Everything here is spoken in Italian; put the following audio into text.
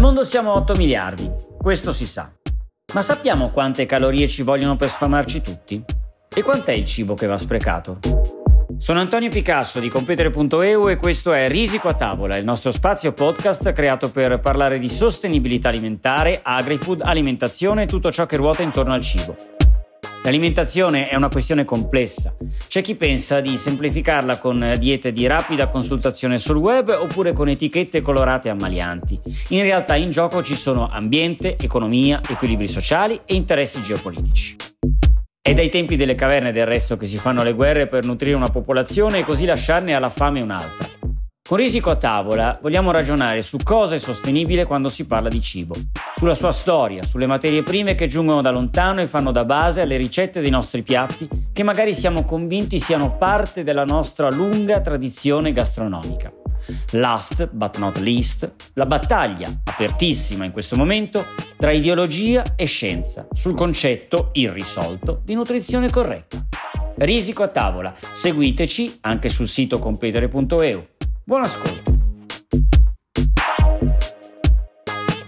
Al mondo siamo 8 miliardi, questo si sa. Ma sappiamo quante calorie ci vogliono per sfamarci tutti? E quant'è il cibo che va sprecato? Sono Antonio Picasso di Competere.eu e questo è Risico a tavola, il nostro spazio podcast creato per parlare di sostenibilità alimentare, agri-food, alimentazione e tutto ciò che ruota intorno al cibo. L'alimentazione è una questione complessa. C'è chi pensa di semplificarla con diete di rapida consultazione sul web oppure con etichette colorate ammalianti. In realtà in gioco ci sono ambiente, economia, equilibri sociali e interessi geopolitici. È dai tempi delle caverne del resto che si fanno le guerre per nutrire una popolazione e così lasciarne alla fame un'altra. Con Risico a tavola vogliamo ragionare su cosa è sostenibile quando si parla di cibo, sulla sua storia, sulle materie prime che giungono da lontano e fanno da base alle ricette dei nostri piatti che magari siamo convinti siano parte della nostra lunga tradizione gastronomica. Last but not least, la battaglia, apertissima in questo momento, tra ideologia e scienza sul concetto irrisolto di nutrizione corretta. Risico a tavola, seguiteci anche sul sito competere.eu. Buon ascolto.